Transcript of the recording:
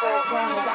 first round